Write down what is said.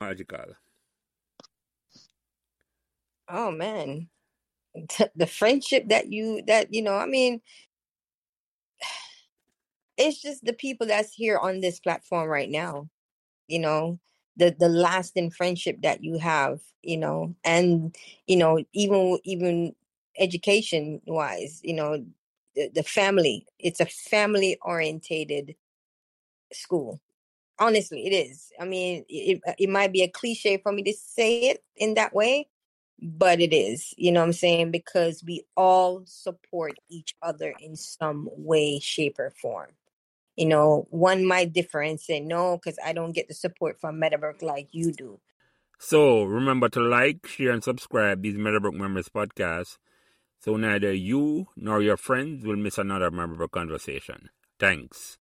magical. Oh man, the friendship that you that you know. I mean, it's just the people that's here on this platform right now. You know, the the lasting friendship that you have. You know, and you know even even education wise, you know, the, the family. It's a family orientated school honestly it is. I mean it, it might be a cliche for me to say it in that way but it is you know what i'm saying? Because we all support each other in some way shape or form. You know one might differ and say no because i don't get the support from meadowbrook like you do. So remember to like share and subscribe these meadowbrook members podcasts so neither you nor your friends will miss another Meadowbrook conversation. Thanks